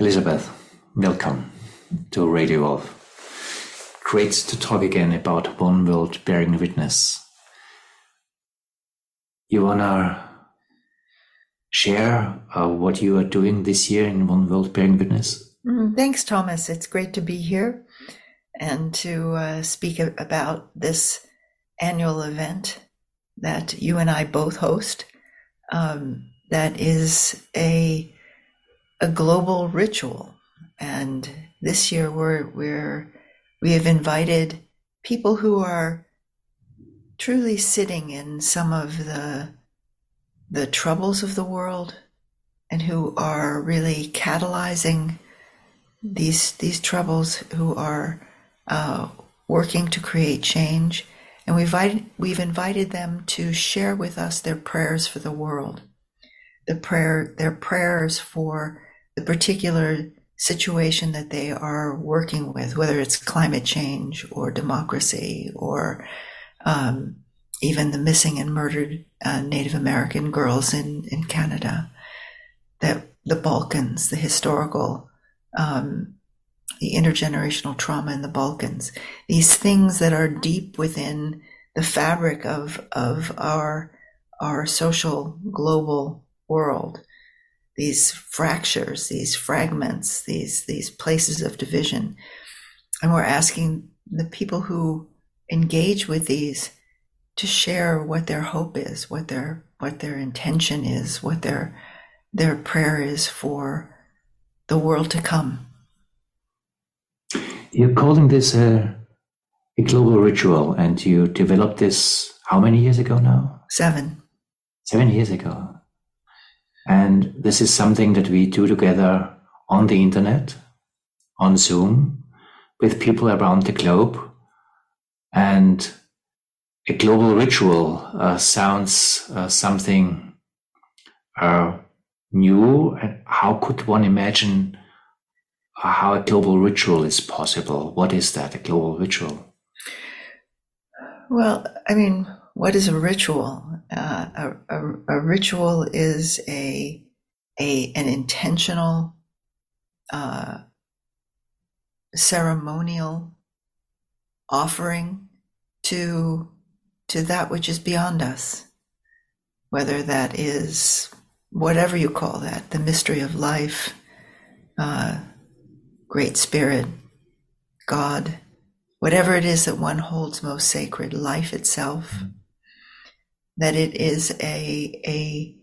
Elizabeth, welcome to Radio Evolve. Great to talk again about One World Bearing Witness. You wanna share uh, what you are doing this year in One World Bearing Witness? Mm, thanks, Thomas. It's great to be here and to uh, speak about this annual event that you and I both host. Um, that is a a global ritual, and this year we're we're we have invited people who are truly sitting in some of the the troubles of the world and who are really catalyzing these these troubles who are uh, working to create change. And we've invited, we've invited them to share with us their prayers for the world the prayer their prayers for the particular situation that they are working with whether it's climate change or democracy or um, even the missing and murdered uh, Native American girls in, in Canada, that the Balkans, the historical, um, the intergenerational trauma in the Balkans, these things that are deep within the fabric of, of our, our social global world, these fractures, these fragments, these, these places of division. And we're asking the people who engage with these to share what their hope is, what their what their intention is, what their their prayer is for the world to come. You're calling this a, a global ritual, and you developed this how many years ago now? Seven. Seven years ago. And this is something that we do together on the internet, on Zoom, with people around the globe. And a global ritual uh, sounds uh, something uh, new. How could one imagine uh, how a global ritual is possible? What is that, a global ritual? Well, I mean, what is a ritual? Uh, a, a, a, ritual is a, a an intentional uh, ceremonial offering to to that which is beyond us, whether that is whatever you call that, the mystery of life, uh, Great Spirit, God, whatever it is that one holds most sacred, life itself, mm-hmm. That it is a, a,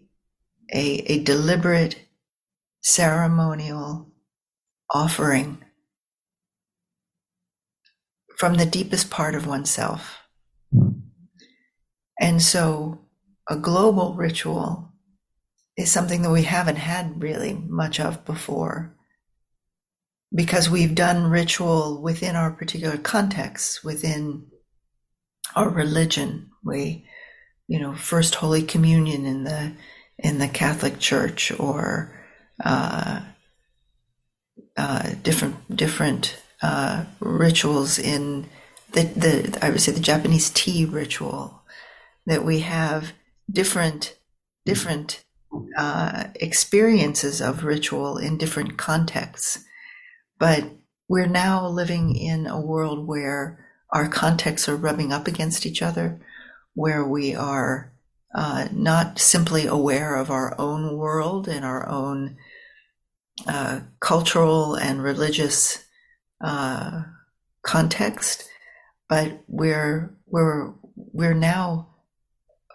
a, a deliberate ceremonial offering from the deepest part of oneself. And so a global ritual is something that we haven't had really much of before because we've done ritual within our particular context, within our religion. We, you know, first Holy Communion in the in the Catholic Church or uh, uh, different different uh, rituals in the the I would say the Japanese tea ritual that we have different different uh, experiences of ritual in different contexts, but we're now living in a world where our contexts are rubbing up against each other, where we are uh, not simply aware of our own world and our own uh, cultural and religious uh, context, but we're we're we're now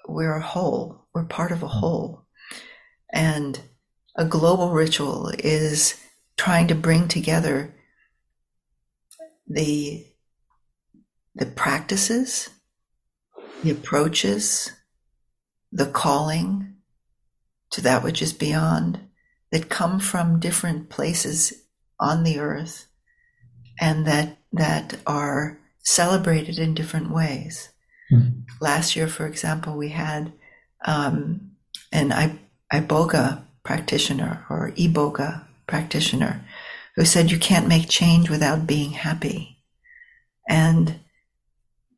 we're a whole, we're part of a mm-hmm. whole. And a global ritual is trying to bring together the the practices, the approaches, the calling to that which is beyond that come from different places on the earth and that that are celebrated in different ways. Mm-hmm. Last year, for example, we had um, an I- Iboga practitioner or Iboga practitioner who said you can't make change without being happy. And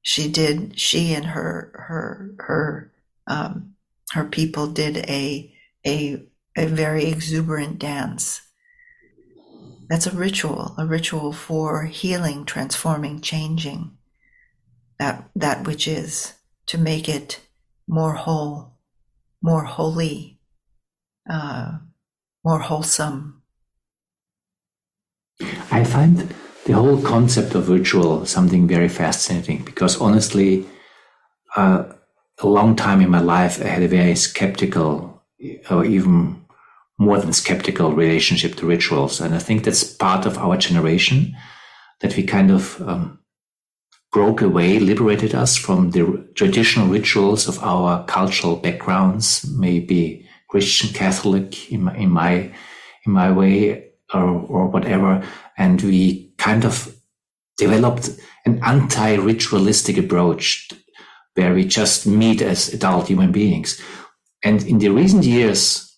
she did, she and her, her, her, um, her people did a, a, a very exuberant dance That's a ritual, a ritual for healing, transforming, changing that, that which is to make it more whole, more holy, uh, more wholesome. I find the whole concept of ritual something very fascinating because honestly, uh, a long time in my life, I had a very skeptical or even more than skeptical relationship to rituals. And I think that's part of our generation that we kind of um, broke away, liberated us from the traditional rituals of our cultural backgrounds, maybe Christian, Catholic in my, in my, in my way or, or whatever. And we kind of developed an anti-ritualistic approach where we just meet as adult human beings. And in the recent years,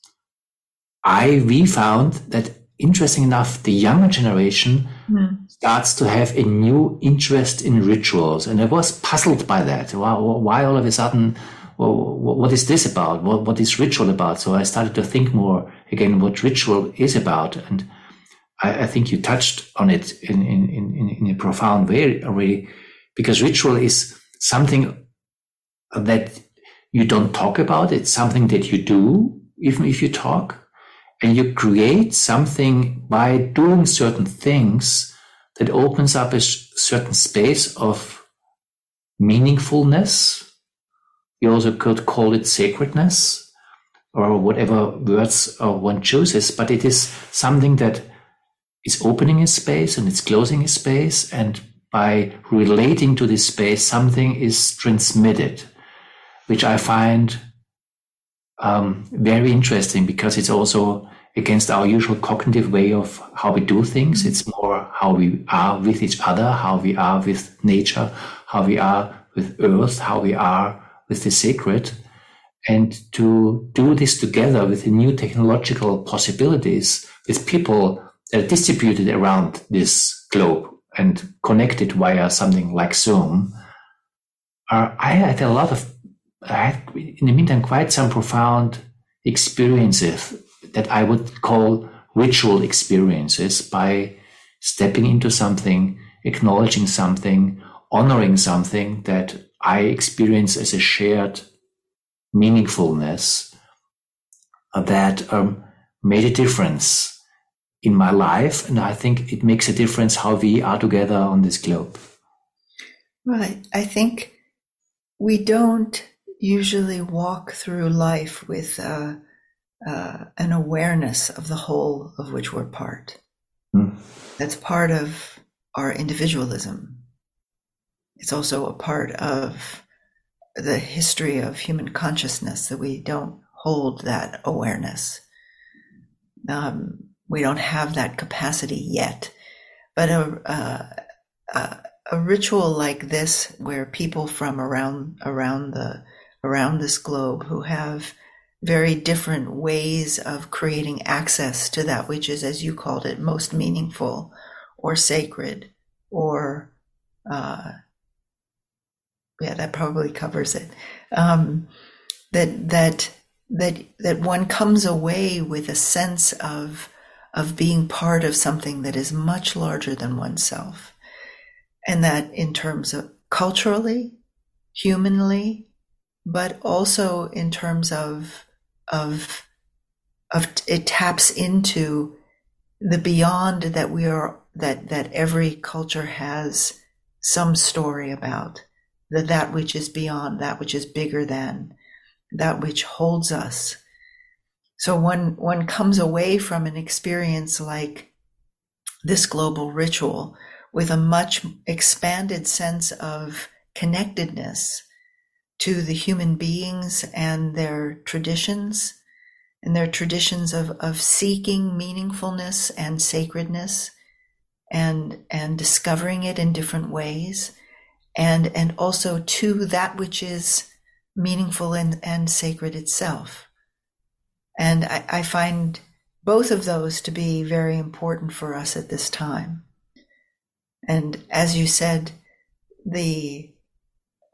I we found that interesting enough, the younger generation mm. starts to have a new interest in rituals, and I was puzzled by that. Why, why all of a sudden? What is this about? What, what is ritual about? So I started to think more again what ritual is about, and I, I think you touched on it in, in, in, in a profound way already, because ritual is something that you don't talk about. It's something that you do, even if you talk. And you create something by doing certain things that opens up a certain space of meaningfulness. You also could call it sacredness or whatever words uh, one chooses, but it is something that is opening a space and it's closing a space. And by relating to this space, something is transmitted which I find um, very interesting because it's also against our usual cognitive way of how we do things. It's more how we are with each other, how we are with nature, how we are with earth, how we are with the sacred. And to do this together with the new technological possibilities with people distributed around this globe and connected via something like Zoom, are, I had a lot of I had, in the meantime, quite some profound experiences that I would call ritual experiences by stepping into something, acknowledging something, honoring something that I experience as a shared meaningfulness that um, made a difference in my life. And I think it makes a difference how we are together on this globe. Right. I think we don't usually walk through life with uh, uh, an awareness of the whole of which we're part. Mm. That's part of our individualism. It's also a part of the history of human consciousness that we don't hold that awareness. Um, we don't have that capacity yet. But a, a, a, ritual like this, where people from around around the around this globe who have very different ways of creating access to that which is, as you called it, most meaningful or sacred or, uh, yeah, that probably covers it. Um, that, that, that, that one comes away with a sense of, of being part of something that is much larger than oneself. And that in terms of culturally, humanly, but also in terms of of of it taps into the beyond that we are that that every culture has some story about that that which is beyond that which is bigger than that which holds us so one one comes away from an experience like this global ritual with a much expanded sense of connectedness to the human beings and their traditions and their traditions of, of seeking meaningfulness and sacredness and and discovering it in different ways and and also to that which is meaningful and, and sacred itself and I, I find both of those to be very important for us at this time. And as you said the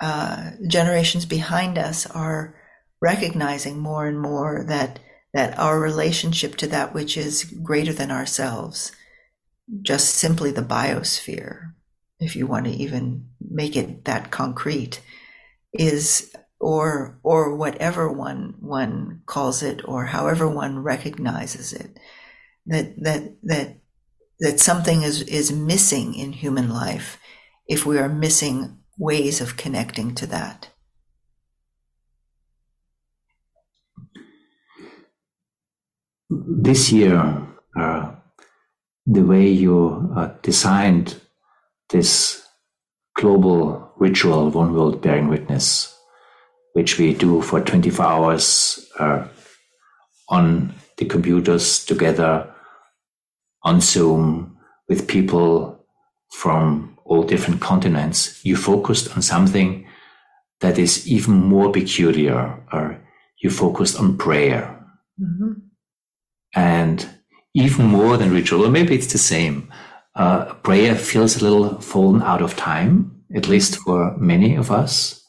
uh, generations behind us are recognizing more and more that that our relationship to that which is greater than ourselves just simply the biosphere, if you want to even make it that concrete, is or or whatever one one calls it or however one recognizes it that that that that something is is missing in human life if we are missing ways of connecting to that. This year uh, the way you uh, designed this global ritual one world bearing witness which we do for 24 hours uh, on the computers together on Zoom with people from all different continents. You focused on something that is even more peculiar, or you focused on prayer. Mm-hmm. And even more than ritual, or maybe it's the same. Uh, prayer feels a little fallen out of time, at least for many of us.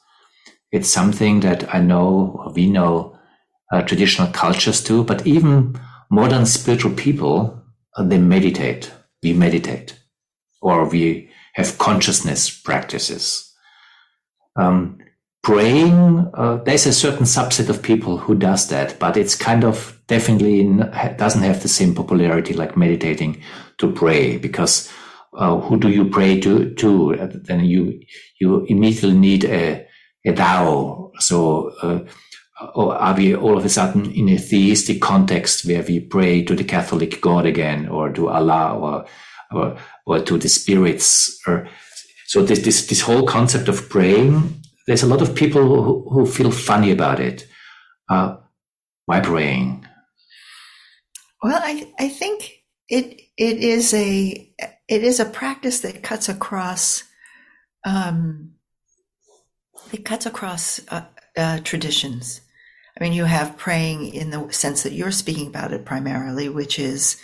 It's something that I know, or we know uh, traditional cultures do, but even modern spiritual people, uh, they meditate. We meditate or we have consciousness practices. Um, praying, uh, there's a certain subset of people who does that, but it's kind of definitely doesn't have the same popularity like meditating to pray because uh, who do you pray to? To then you you immediately need a a thou. So, uh, or are we all of a sudden in a theistic context where we pray to the Catholic God again, or to Allah, or or, or to the spirits? Or so this this this whole concept of praying. There's a lot of people who, who feel funny about it. Uh, why praying? Well, I I think it it is a it is a practice that cuts across um, it cuts across uh, uh, traditions. I mean, you have praying in the sense that you're speaking about it primarily, which is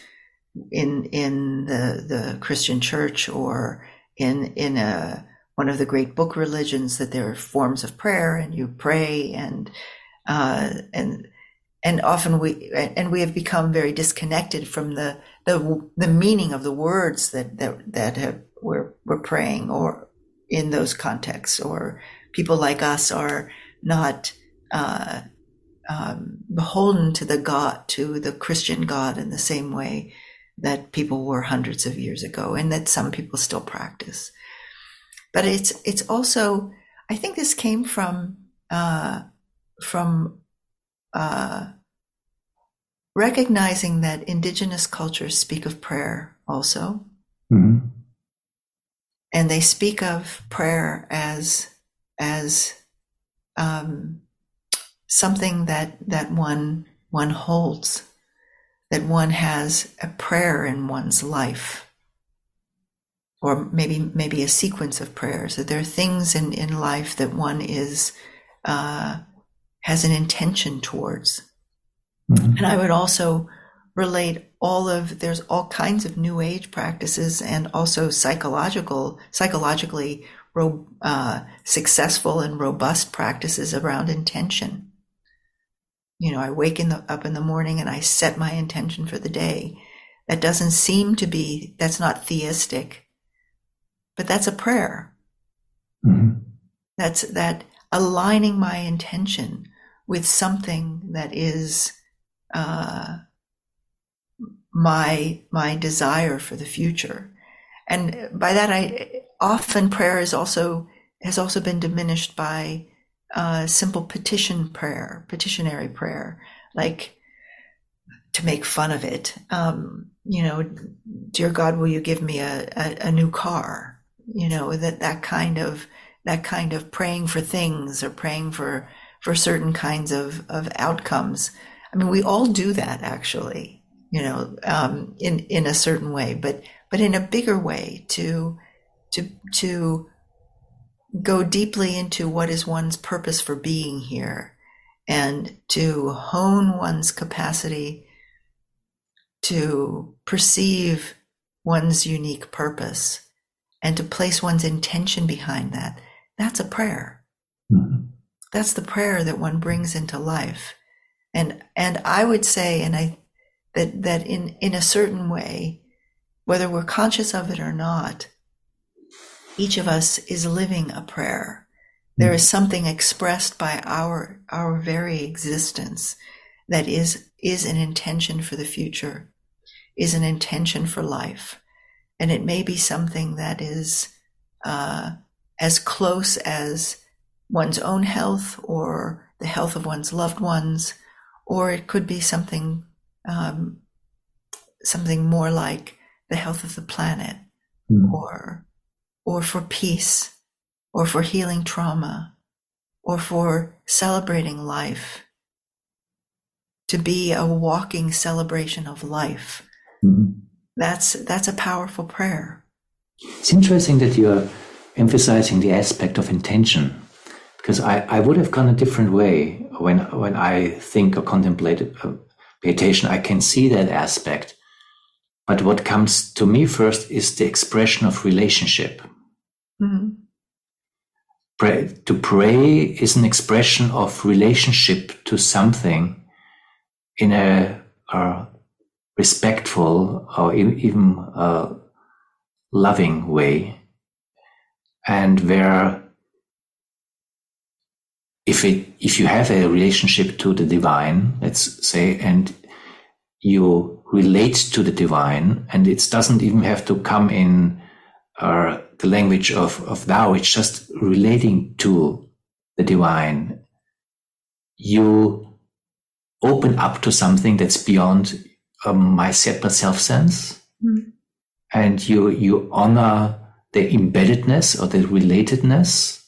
in in the the Christian Church or in in a one of the great book religions that there are forms of prayer and you pray and uh, and and often we and we have become very disconnected from the the the meaning of the words that that that have, we're we're praying or in those contexts or people like us are not uh, um, beholden to the God, to the Christian God in the same way that people were hundreds of years ago, and that some people still practice. But it's it's also, I think this came from uh, from uh, recognizing that indigenous cultures speak of prayer also. Mm-hmm. And they speak of prayer as as um, something that that one one holds, that one has a prayer in one's life, or maybe maybe a sequence of prayers. That there are things in in life that one is uh, has an intention towards, mm-hmm. and I would also relate all of there's all kinds of new age practices and also psychological psychologically uh, successful and robust practices around intention. You know, I wake in the, up in the morning and I set my intention for the day. That doesn't seem to be, that's not theistic, but that's a prayer. Mm-hmm. That's that aligning my intention with something that is uh, my my desire for the future, and by that I often prayer is also has also been diminished by uh, simple petition prayer, petitionary prayer, like to make fun of it. Um, you know, dear God, will you give me a, a, a, new car? You know, that, that kind of, that kind of praying for things or praying for, for certain kinds of, of outcomes. I mean, we all do that actually, you know, um, in, in a certain way, but, but in a bigger way to, to to go deeply into what is one's purpose for being here and to hone one's capacity to perceive one's unique purpose and to place one's intention behind that. That's a prayer. Mm-hmm. that's the prayer that one brings into life. And and i would say and i that that in in a certain way whether we're conscious of it or not, each of us is living a prayer. There is something expressed by our, our very existence that is, is an intention for the future, is an intention for life. And it may be something that is uh, as close as one's own health or the health of one's loved ones, or it could be something um, something more like the health of the planet, mm. or or for peace, or for healing trauma, or for celebrating life. To be a walking celebration of life. Mm. That's that's a powerful prayer. It's interesting that you're emphasizing the aspect of intention because I, I would have gone a different way when when I think or contemplate uh, meditation. I can see that aspect, but what comes to me first is the expression of relationship. Mm-hmm. Pray, to pray is an expression of relationship to something in a, a respectful or even a loving way, and where if it if you have a relationship to the divine let's say and you relate to the divine and it doesn't even have to come in uh, the language of, of thou it's just relating to the divine you open up to something that's beyond um, my separate self sense mm. and you you honor the embeddedness or the relatedness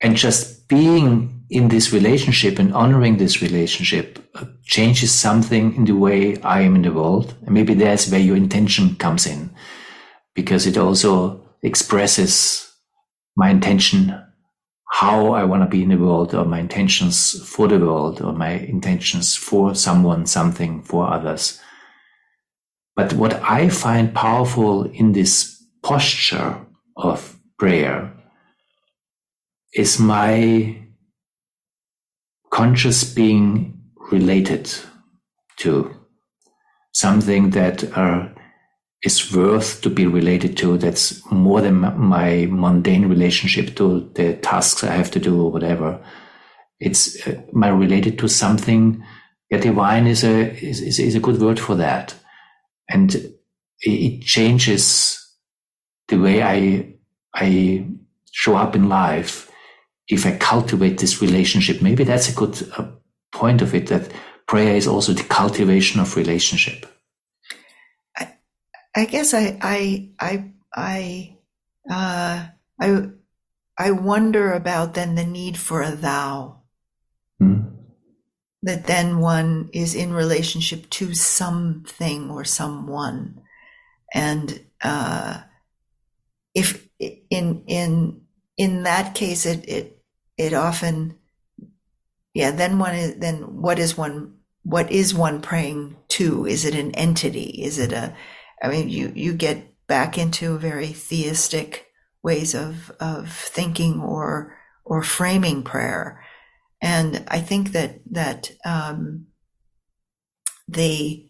and just being in this relationship and honoring this relationship uh, changes something in the way I am in the world. And maybe that's where your intention comes in because it also expresses my intention, how I want to be in the world or my intentions for the world or my intentions for someone, something for others. But what I find powerful in this posture of prayer is my conscious being related to something that uh, is worth to be related to that's more than my mundane relationship to the tasks i have to do or whatever. It's uh, my related to something yeah, divine is a is, is, is a good word for that. And it, it changes the way i i show up in life. If I cultivate this relationship, maybe that's a good uh, point of it that prayer is also the cultivation of relationship. I, guess I, I, I, I, uh, I, I wonder about then the need for a thou. Hmm. That then one is in relationship to something or someone. And, uh, if in, in, in that case, it, it, it often, yeah, then one is, then what is one, what is one praying to? Is it an entity? Is it a, I mean, you, you get back into very theistic ways of, of thinking or, or framing prayer. And I think that, that, um, the,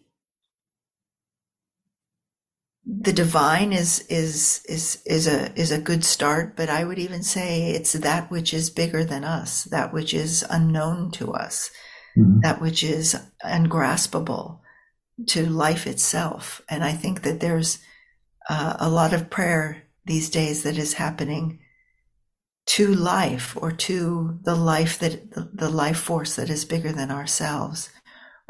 the divine is is is is a is a good start but i would even say it's that which is bigger than us that which is unknown to us mm-hmm. that which is ungraspable to life itself and i think that there's uh, a lot of prayer these days that is happening to life or to the life that the life force that is bigger than ourselves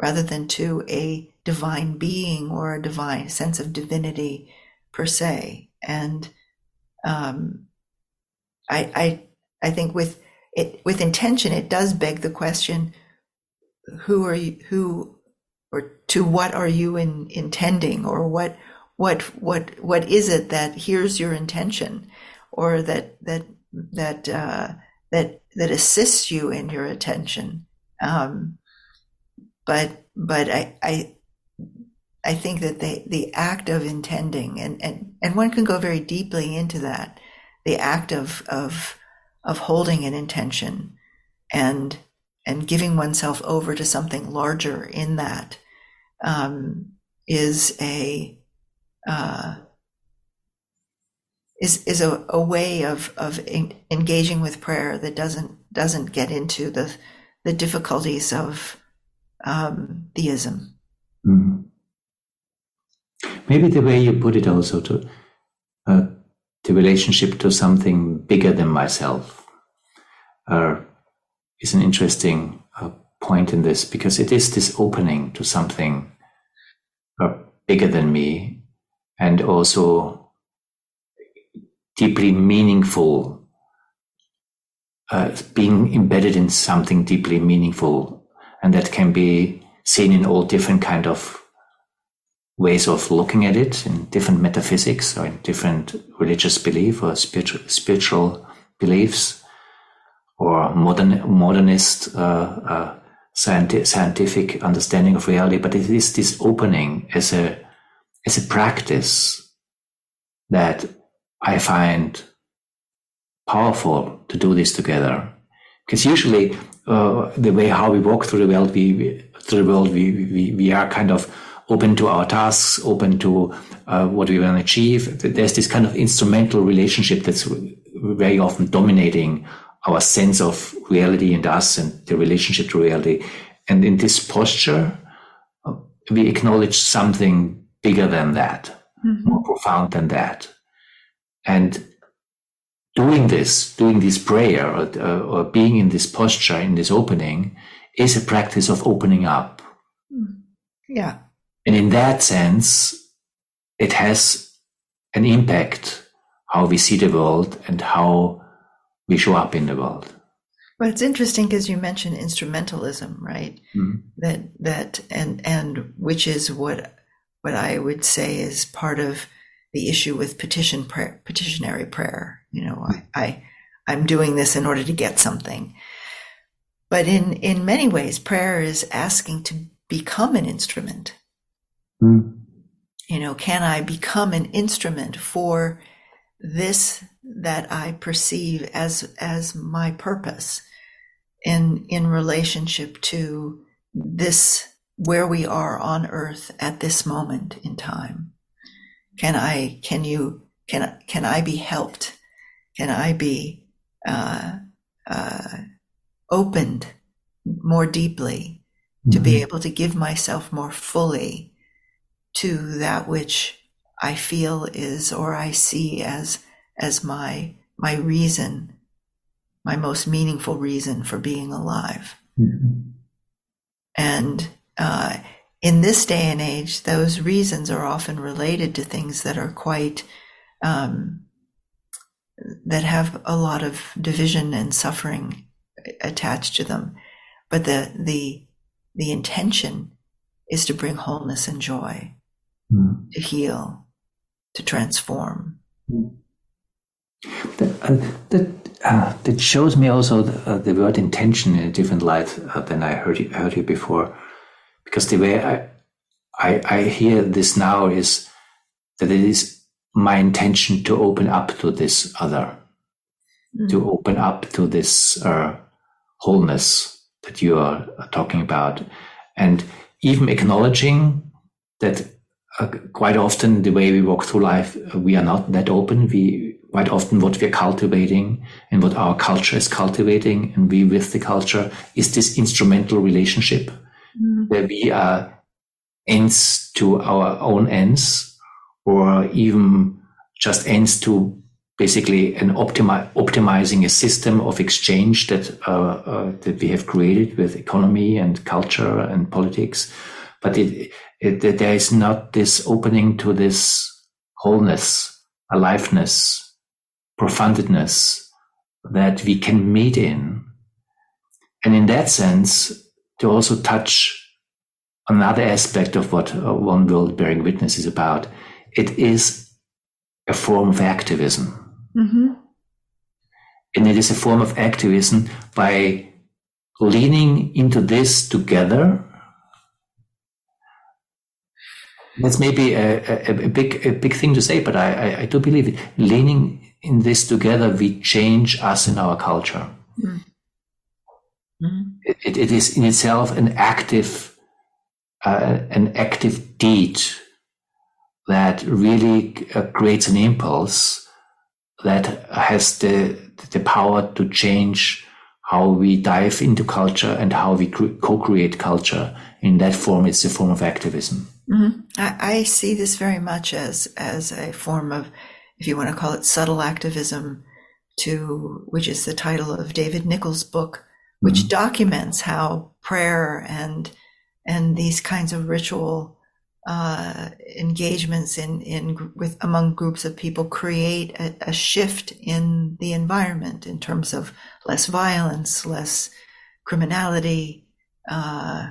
rather than to a divine being or a divine sense of divinity per se. And um, I, I, I think with it, with intention, it does beg the question: Who are you? Who or to what are you in, intending, or what, what, what, what is it that hears your intention, or that that that uh, that that assists you in your attention? Um, but but I, I I think that the, the act of intending and, and, and one can go very deeply into that, the act of, of, of holding an intention and, and giving oneself over to something larger in that, um, is a, uh, is is a, a way of of en- engaging with prayer that doesn't doesn't get into the the difficulties of um, theism. Mm. Maybe the way you put it also to uh, the relationship to something bigger than myself uh, is an interesting uh, point in this because it is this opening to something uh, bigger than me and also deeply meaningful uh, being embedded in something deeply meaningful and that can be seen in all different kind of ways of looking at it in different metaphysics or in different religious belief or spiritual, spiritual beliefs or modern modernist uh, uh, scientific, understanding of reality but it is this opening as a as a practice that I find powerful to do this together. Because usually, uh, the way how we walk through the world, we, we through the world, we, we we are kind of open to our tasks, open to uh, what we want to achieve. There's this kind of instrumental relationship that's very often dominating our sense of reality and us and the relationship to reality. And in this posture, we acknowledge something bigger than that, mm-hmm. more profound than that. And doing this, doing this prayer or, uh, or, being in this posture, in this opening, is a practice of opening up. Mm. Yeah. And in that sense, it has an impact how we see the world and how we show up in the world. Well, it's interesting because you mentioned instrumentalism, right? Mm-hmm. That that and and which is what what I would say is part of the issue with petition prayer, petitionary prayer. You know, I, I I'm doing this in order to get something. But in in many ways, prayer is asking to become an instrument. Mm. You know, can I become an instrument for this that I perceive as as my purpose in in relationship to this where we are on earth at this moment in time can i can you can can i be helped can i be uh, uh, opened more deeply mm-hmm. to be mm-hmm. able to give myself more fully to that which i feel is or i see as as my my reason my most meaningful reason for being alive mm-hmm. and uh, in this day and age, those reasons are often related to things that are quite, um, that have a lot of division and suffering attached to them. But the, the, the intention is to bring wholeness and joy, mm. to heal, to transform. Mm. That, uh, that, uh, that shows me also the, uh, the, word intention in a different light uh, than I heard you, heard you before because the way I, I, I hear this now is that it is my intention to open up to this other, mm. to open up to this uh, wholeness that you are talking about, and even acknowledging that uh, quite often the way we walk through life, uh, we are not that open. We quite often what we're cultivating and what our culture is cultivating, and we with the culture is this instrumental relationship mm. where we are ends to our own ends or even just ends to basically an optimi- optimizing a system of exchange that uh, uh, that we have created with economy and culture and politics but it, it, there is not this opening to this wholeness aliveness profundedness that we can meet in and in that sense to also touch another aspect of what uh, One World Bearing Witness is about. It is a form of activism. Mm-hmm. And it is a form of activism by leaning into this together. That's maybe a, a, a big a big thing to say, but I, I, I, do believe it. Leaning in this together, we change us in our culture. Mm. It, it is in itself an active, uh, an active deed that really uh, creates an impulse that has the the power to change how we dive into culture and how we co-create culture. In that form, it's a form of activism. Mm-hmm. I, I, see this very much as as a form of, if you want to call it subtle activism, to which is the title of David Nicol's book, which mm-hmm. documents how prayer and and these kinds of ritual uh, engagements in in with among groups of people create a, a, shift in the environment in terms of less violence, less criminality, uh,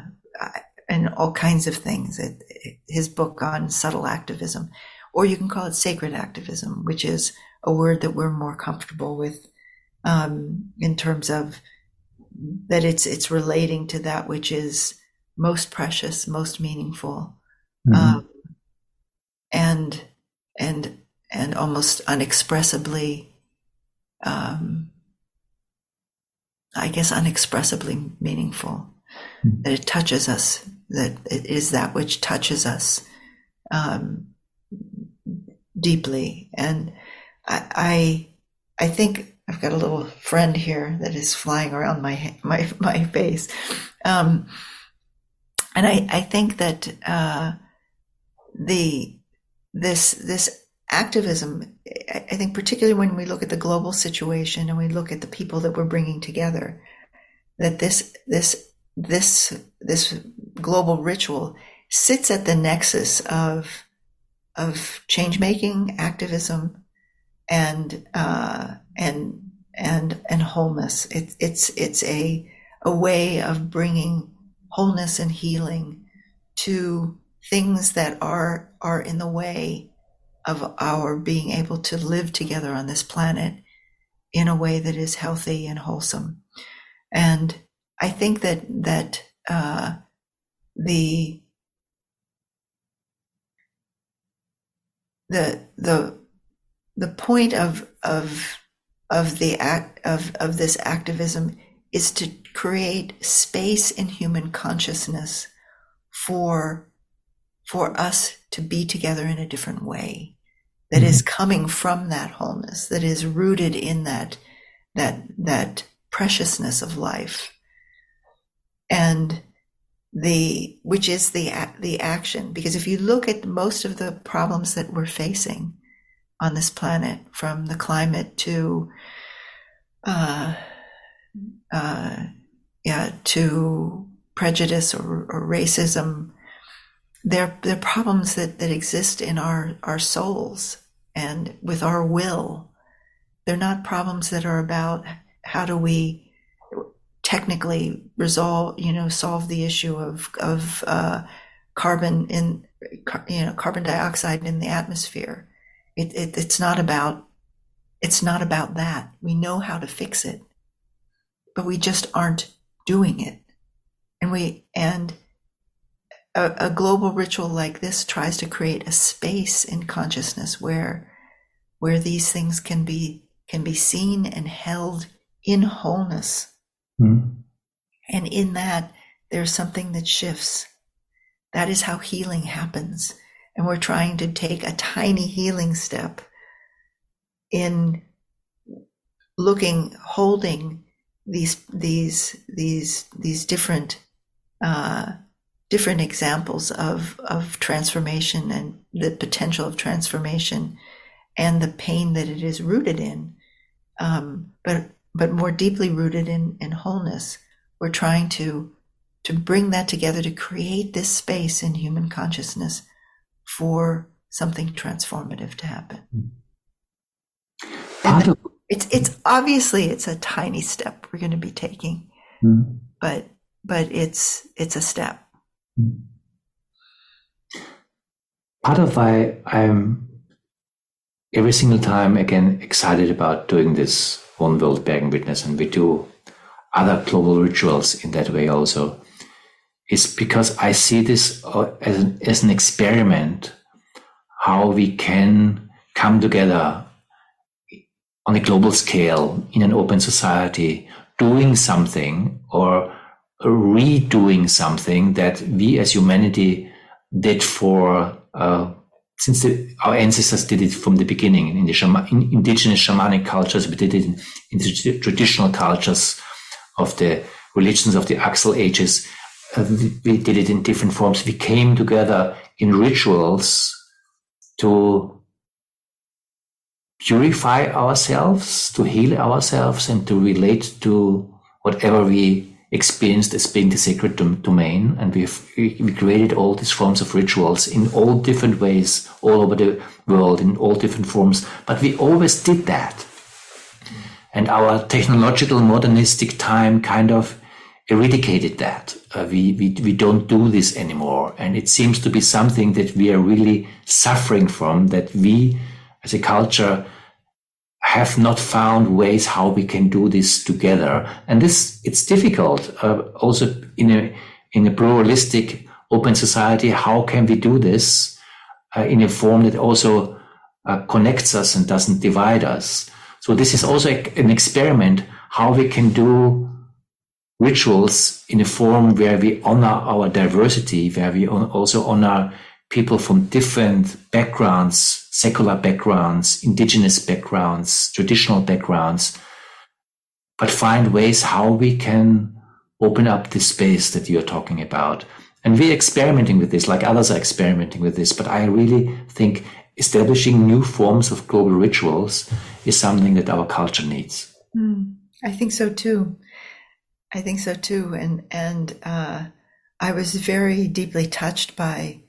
and all kinds of things. It, it, his book on subtle activism, or you can call it sacred activism, which is a word that we're more comfortable with um, in terms of that it's it's relating to that which is most precious, most meaningful mm-hmm. um, and and and almost unexpressibly, um, I guess, unexpressibly meaningful. Mm-hmm. That it touches us. That it is that which touches us um, deeply, and I, I I think I've got a little friend here that is flying around my my my face, um, and I I think that uh, the this this activism i think particularly when we look at the global situation and we look at the people that we're bringing together that this this this this global ritual sits at the nexus of of change making activism and uh, and and and wholeness it's it's it's a a way of bringing wholeness and healing to things that are are in the way of our being able to live together on this planet in a way that is healthy and wholesome. And I think that that uh, the the the the point of of of the act of of this activism is to create space in human consciousness for for us to be together in a different way that mm-hmm. is coming from that wholeness that is rooted in that that that preciousness of life and the which is the the action because if you look at most of the problems that we're facing on this planet from the climate to uh, uh, yeah to prejudice or, or racism they're, they're problems that, that exist in our, our souls and with our will. They're not problems that are about how do we technically resolve, you know, solve the issue of, of, uh, carbon in, you know, carbon dioxide in the atmosphere. It, it, it's not about, it's not about that. We know how to fix it, but we just aren't doing it. And we, and a, a global ritual like this tries to create a space in consciousness where where these things can be can be seen and held in wholeness. Mm. And in that, there's something that shifts. That is how healing happens. And we're trying to take a tiny healing step in looking, holding these, these, these, these different, uh, different examples of, of transformation and the potential of transformation and the pain that it is rooted in, um, but but more deeply rooted in, in wholeness. We're trying to to bring that together to create this space in human consciousness for something transformative to happen. Mm. it's it's obviously it's a tiny step we're going to be taking, mm. but but it's it's a step. Part of why I'm every single time again excited about doing this One World Bearing Witness, and we do other global rituals in that way also, is because I see this uh, as an, as an experiment how we can come together on a global scale in an open society, doing something or redoing something that we as humanity did for uh, since the, our ancestors did it from the beginning in the in indigenous shamanic cultures, we did it in, in the traditional cultures of the religions of the Axial Ages. Uh, we, we did it in different forms. We came together in rituals to purify ourselves, to heal ourselves, and to relate to whatever we experienced as being the sacred dom- domain. And we've we created all these forms of rituals in all different ways, all over the world, in all different forms. But we always did that. And our technological modernistic time kind of eradicated that. Uh, we, we, we don't do this anymore. And it seems to be something that we are really suffering from, that we as a culture have not found ways how we can do this together. And this, it's difficult. Uh, also in a, in a pluralistic open society, how can we do this uh, in a form that also uh, connects us and doesn't divide us? So this is also a, an experiment how we can do rituals in a form where we honor our diversity, where we also honor people from different backgrounds, secular backgrounds, indigenous backgrounds, traditional backgrounds, but find ways how we can open up this space that you're talking about. And we're experimenting with this, like others are experimenting with this. But I really think establishing new forms of global rituals is something that our culture needs. Mm, I think so too. I think so too. And and uh, I was very deeply touched by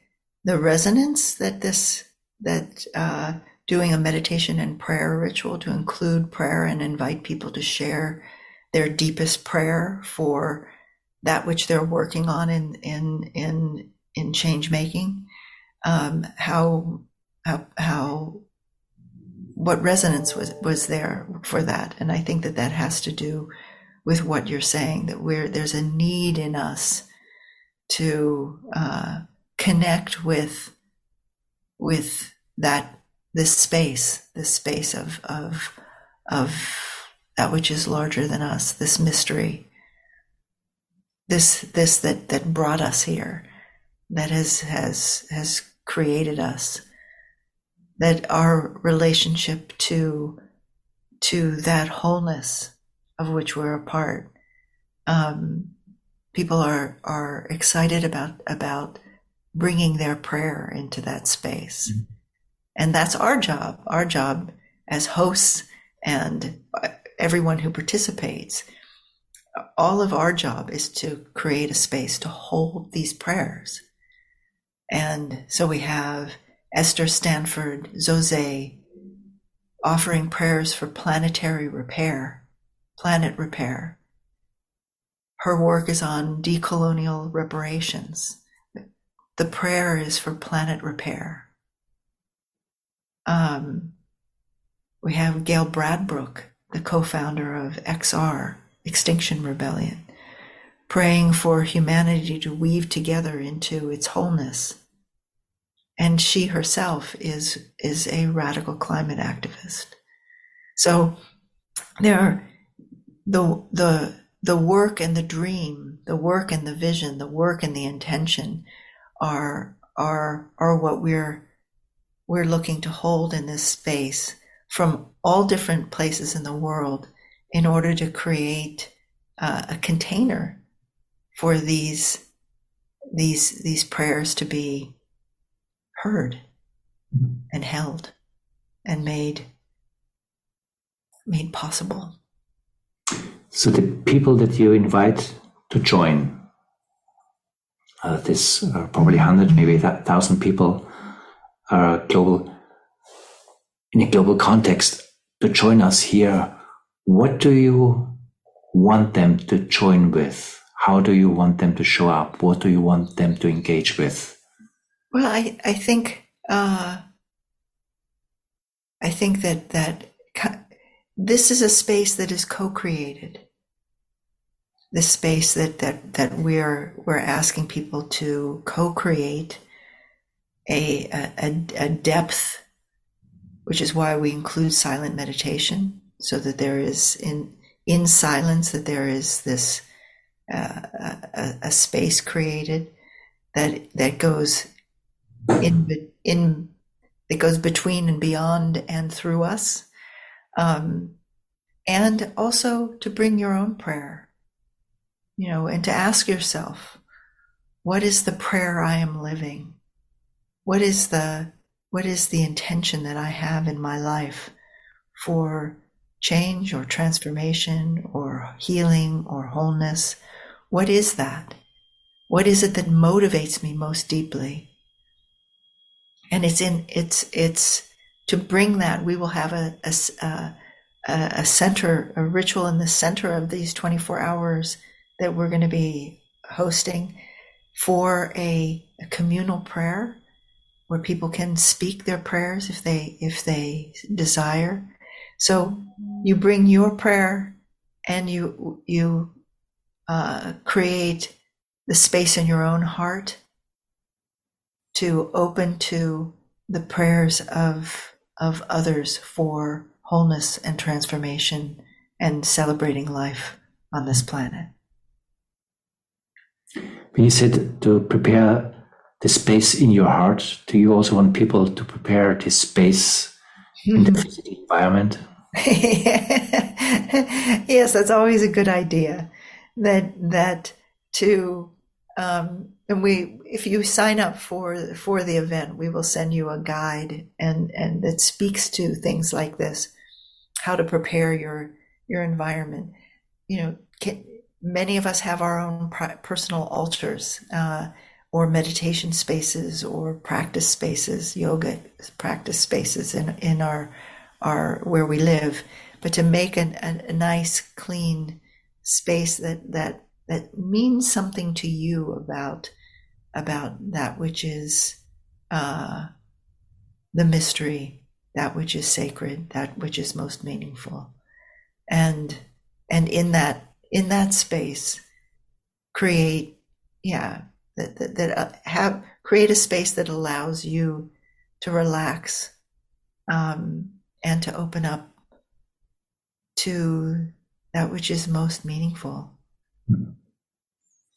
the resonance that this that uh, doing a meditation and prayer ritual to include prayer and invite people to share their deepest prayer for that which they're working on in in in in change making um, how how how what resonance was was there for that? And i think that that has to do with what you're saying that we're there's a need in us to uh, connect with with that this space, this space of of of that which is larger than us, this mystery, this this that that brought us here, that has has has created us, that our relationship to to that wholeness of which we're a part. Um, people are are excited about about bringing their prayer into that space. Mm-hmm. And that's our job, our job as hosts and everyone who participates. All of our job is to create a space to hold these prayers. And so we have Esther Stanford Xosei offering prayers for planetary repair, planet repair. Her work is on decolonial reparations the prayer is for planet repair. Um, we have Gail Bradbrook, the co-founder of XR, Extinction Rebellion, praying for humanity to weave together into its wholeness. And she herself is, is a radical climate activist. So there are the, the, the work and the dream, the work and the vision, the work and the intention are are are what we're we're looking to hold in this space from all different places in the world in order to create uh, a container for these these these prayers to be heard and held and made made possible. So the people that you invite to join uh, this uh, probably 100 maybe that thousand people are global in a global context to join us here. What do you want them to join with? How do you want them to show up? What do you want them to engage with? Well i i think uh, i think that that this is a space that is co-created the space that that that we're we're asking people to co-create a, a a depth, which is why we include silent meditation, so that there is in in silence that there is this uh, a, a space created that that goes in in that goes between and beyond and through us. Um, and also to bring your own prayer, you know, and to ask yourself, what is the prayer I am living? What is the, what is the intention that I have in my life for change or transformation or healing or wholeness? What is that? What is it that motivates me most deeply? And it's in, it's, it's to bring that, we will have a, a, a, center, a ritual in the center of these 24 hours that we're going to be hosting for a, a communal prayer where people can speak their prayers if they, if they desire. So you bring your prayer and you, you, uh, create the space in your own heart to open to the prayers of of others for wholeness and transformation and celebrating life on this planet. When you said to prepare the space in your heart, do you also want people to prepare this space in the physical environment? yes, that's always a good idea. That that to um, and we if you sign up for for the event, we will send you a guide and and that speaks to things like this, how to prepare your your environment. You know, can, many of us have our own personal altars. Uh, or meditation spaces or practice spaces, yoga practice spaces in, in our, our, where we live. But to make an, a, a nice, clean space that, that that means something to you about about that which is uh, the mystery, that which is sacred, that which is most meaningful, and and in that in that space, create yeah that that, that uh, have create a space that allows you to relax um, and to open up to that which is most meaningful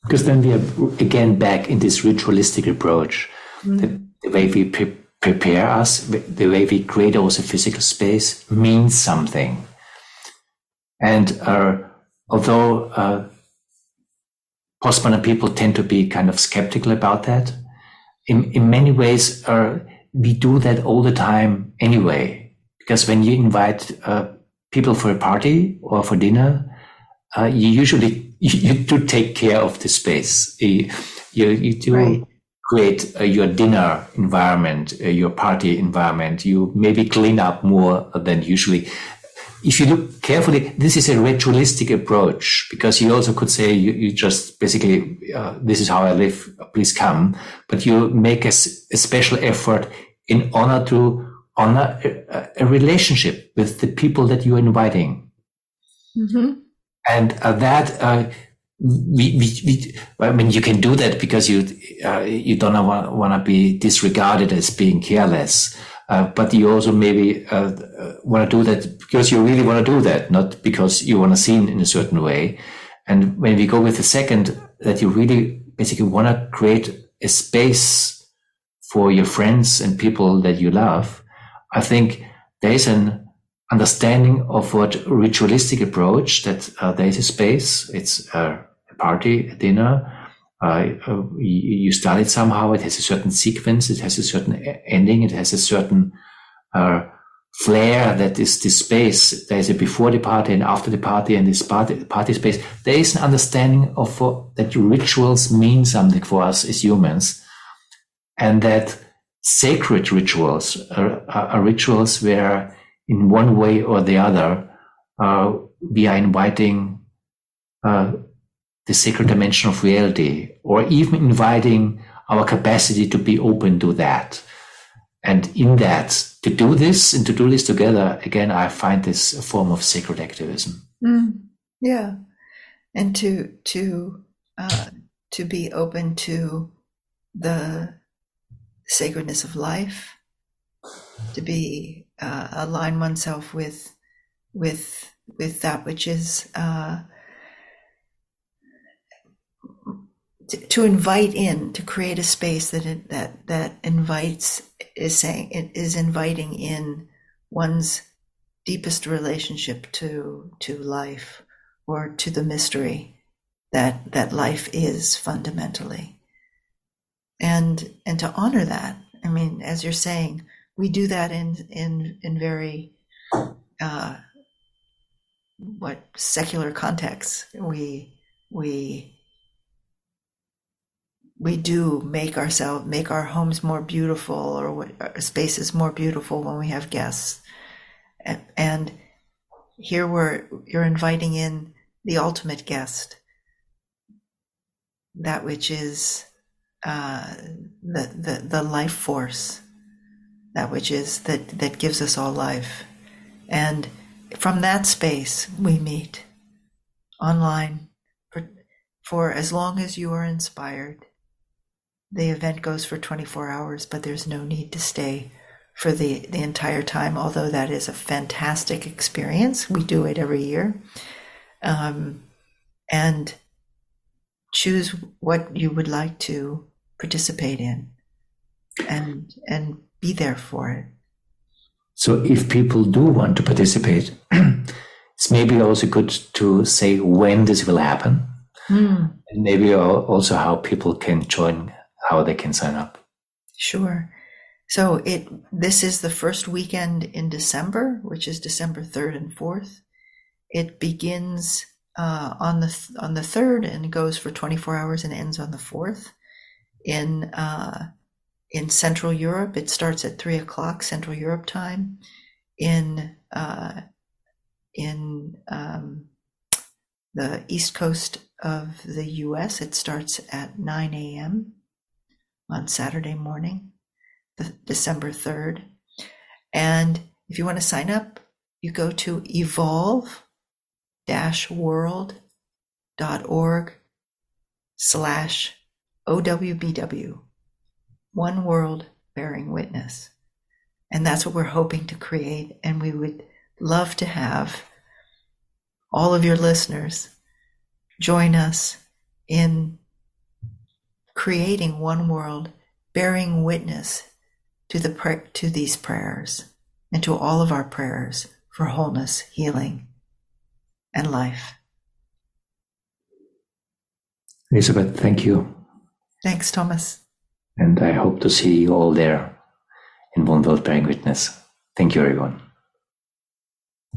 because then we are again back in this ritualistic approach. Mm-hmm. The, the, way we pre- prepare us, the way we create also physical space means something. And uh, although uh, postmodern people tend to be kind of skeptical about that, in, in many ways, uh, we do that all the time anyway. Because when you invite uh, people for a party or for dinner, uh, you usually you, you, do take care of the space. You, you, you do right. create uh, your dinner environment, uh, your party environment. You maybe clean up more than usually. If you look carefully, this is a ritualistic approach because you also could say you, you just basically, uh, this is how I live, please come. But you make a, a special effort in honor to honor a, a, relationship with the people that you're inviting. Mm-hmm and uh, that uh, we, we, we, I mean, you can do that because you uh, you don't want to be disregarded as being careless, uh, but you also maybe uh, want to do that because you really want to do that, not because you want to see in a certain way. And when we go with the second, that you really basically want to create a space for your friends and people that you love, I think there is an understanding of what ritualistic approach that uh, there is a space. It's a party, a dinner. Uh, you start it somehow. It has a certain sequence. It has a certain ending. It has a certain uh, flair that is this space. There is a before the party and after the party and this party, party space. There is an understanding of that rituals mean something for us as humans and that sacred rituals are, are rituals where in one way or the other, uh, we are inviting uh, the sacred dimension of reality, or even inviting our capacity to be open to that. And in that, to do this and to do this together, again, I find this a form of sacred activism. Mm, yeah, and to to uh, to be open to the sacredness of life, to be uh, align oneself with with with that which is uh, to, to, invite in to create a space that that that invites is saying it is inviting in one's deepest relationship to to life or to the mystery that that life is fundamentally. And and to honor that i mean as you're saying we do that in in in very uh, what secular contexts we we we do make ourselves make our homes more beautiful or our spaces more beautiful when we have guests. And, and here we're you're inviting in the ultimate guest. That which is uh, the, the the life force. That which is that that gives us all life. And from that space we meet online for, for as long as you are inspired the event goes for 24 hours but there's no need to stay for the the entire time although that is a fantastic experience we do it every year um, and choose what you would like to participate in and and be there for it so if people do want to participate, it's maybe also good to say when this will happen. Mm. And maybe also how people can join, how they can sign up. Sure. So it this is the first weekend in December, which is December 3rd and 4th. It begins uh, on the on the 3rd and goes for 24 hours and ends on the 4th. In uh, in Central Europe, it starts at three o'clock Central Europe time. In uh, in um, the east coast of the U.S., it starts at 9 a.m. on Saturday morning, the, December 3rd. And if you want to sign up, you go to evolve-world.org slash OWBW one world bearing witness. And that's what we're hoping to create. And we would love to have all of your listeners join us in creating one world bearing witness to the to these prayers and to all of our prayers for wholeness, healing, and life. Elizabeth, thank you. Thanks, Thomas. And I hope to see you all there in One World Bearing Witness. Thank you, everyone.